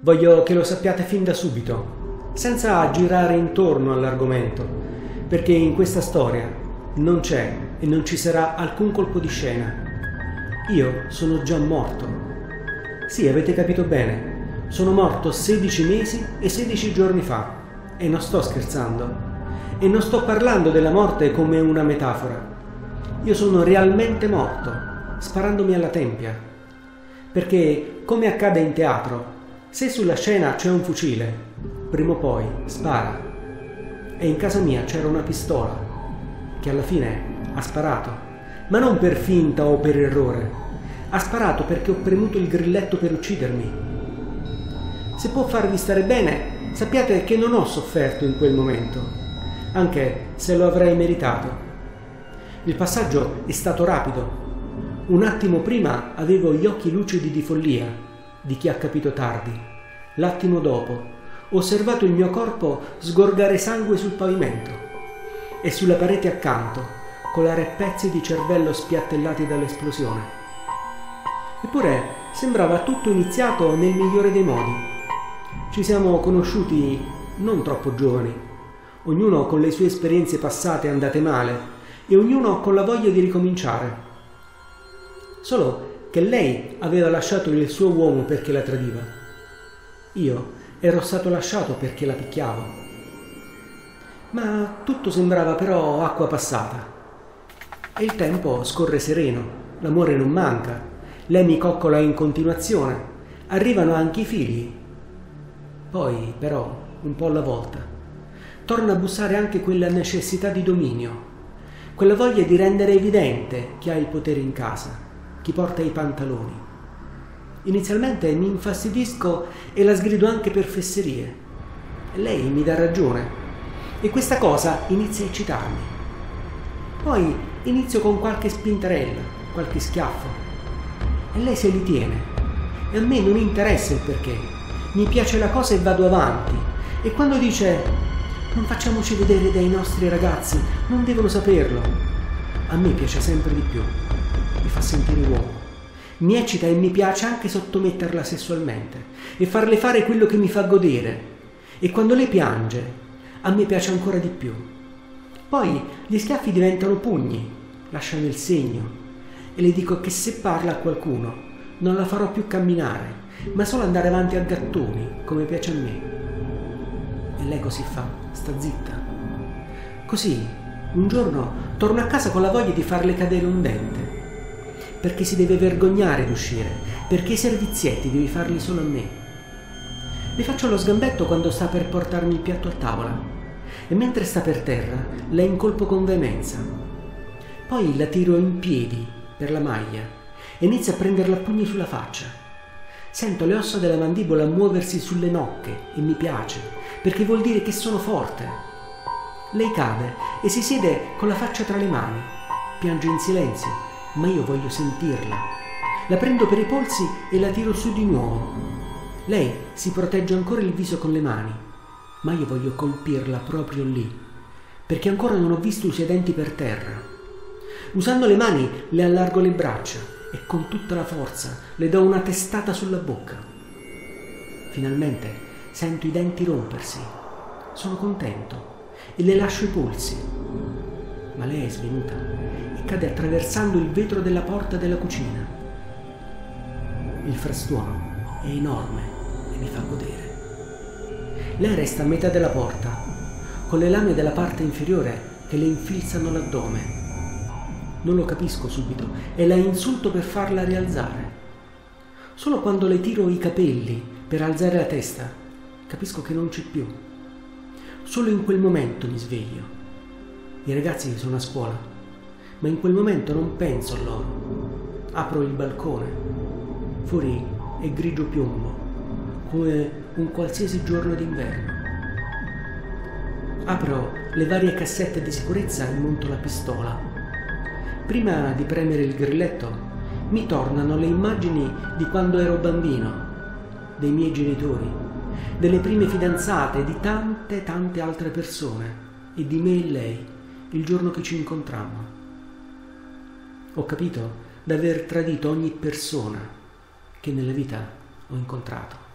Voglio che lo sappiate fin da subito, senza girare intorno all'argomento, perché in questa storia non c'è e non ci sarà alcun colpo di scena. Io sono già morto. Sì, avete capito bene. Sono morto 16 mesi e 16 giorni fa. E non sto scherzando. E non sto parlando della morte come una metafora. Io sono realmente morto, sparandomi alla tempia. Perché, come accade in teatro, se sulla scena c'è un fucile, prima o poi spara. E in casa mia c'era una pistola, che alla fine ha sparato, ma non per finta o per errore. Ha sparato perché ho premuto il grilletto per uccidermi. Se può farvi stare bene, sappiate che non ho sofferto in quel momento, anche se lo avrei meritato. Il passaggio è stato rapido. Un attimo prima avevo gli occhi lucidi di follia, di chi ha capito tardi. L'attimo dopo osservato il mio corpo sgorgare sangue sul pavimento e sulla parete accanto colare pezzi di cervello spiattellati dall'esplosione. Eppure sembrava tutto iniziato nel migliore dei modi. Ci siamo conosciuti non troppo giovani, ognuno con le sue esperienze passate andate male e ognuno con la voglia di ricominciare. Solo che lei aveva lasciato il suo uomo perché la tradiva. Io ero stato lasciato perché la picchiavo. Ma tutto sembrava però acqua passata. E il tempo scorre sereno, l'amore non manca, lei mi coccola in continuazione, arrivano anche i figli. Poi, però, un po' alla volta, torna a bussare anche quella necessità di dominio quella voglia di rendere evidente chi ha il potere in casa, chi porta i pantaloni. Inizialmente mi infastidisco e la sgrido anche per fesserie. Lei mi dà ragione e questa cosa inizia a eccitarmi. Poi inizio con qualche spintarella, qualche schiaffo e lei se li tiene e a me non interessa il perché. Mi piace la cosa e vado avanti e quando dice non facciamoci vedere dai nostri ragazzi, non devono saperlo. A me piace sempre di più, mi fa sentire uomo. Mi eccita e mi piace anche sottometterla sessualmente e farle fare quello che mi fa godere. E quando lei piange, a me piace ancora di più. Poi gli schiaffi diventano pugni, lasciano il segno e le dico che se parla a qualcuno non la farò più camminare, ma solo andare avanti a gattoni, come piace a me. E lei così fa, sta zitta. Così, un giorno, torno a casa con la voglia di farle cadere un dente. Perché si deve vergognare di uscire, perché i servizietti devi farli solo a me. Le faccio lo sgambetto quando sta per portarmi il piatto a tavola e mentre sta per terra la incolpo con veemenza. Poi la tiro in piedi per la maglia e inizio a prenderla a pugni sulla faccia. Sento le ossa della mandibola muoversi sulle nocche e mi piace perché vuol dire che sono forte. Lei cade e si siede con la faccia tra le mani. Piange in silenzio, ma io voglio sentirla. La prendo per i polsi e la tiro su di nuovo. Lei si protegge ancora il viso con le mani, ma io voglio colpirla proprio lì, perché ancora non ho visto i suoi denti per terra. Usando le mani le allargo le braccia e con tutta la forza le do una testata sulla bocca. Finalmente Sento i denti rompersi. Sono contento e le lascio i polsi. Ma lei è svenuta cade attraversando il vetro della porta della cucina. Il frastuono è enorme e mi fa godere. Lei resta a metà della porta, con le lame della parte inferiore che le infilzano l'addome. Non lo capisco subito e la insulto per farla rialzare. Solo quando le tiro i capelli per alzare la testa capisco che non c'è più. Solo in quel momento mi sveglio. I ragazzi sono a scuola, ma in quel momento non penso a loro. Apro il balcone. Fuori è grigio piombo, come un qualsiasi giorno d'inverno. Apro le varie cassette di sicurezza e monto la pistola. Prima di premere il grilletto, mi tornano le immagini di quando ero bambino, dei miei genitori, delle prime fidanzate, di tante tante altre persone e di me e lei il giorno che ci incontrammo. Ho capito d'aver tradito ogni persona che nella vita ho incontrato.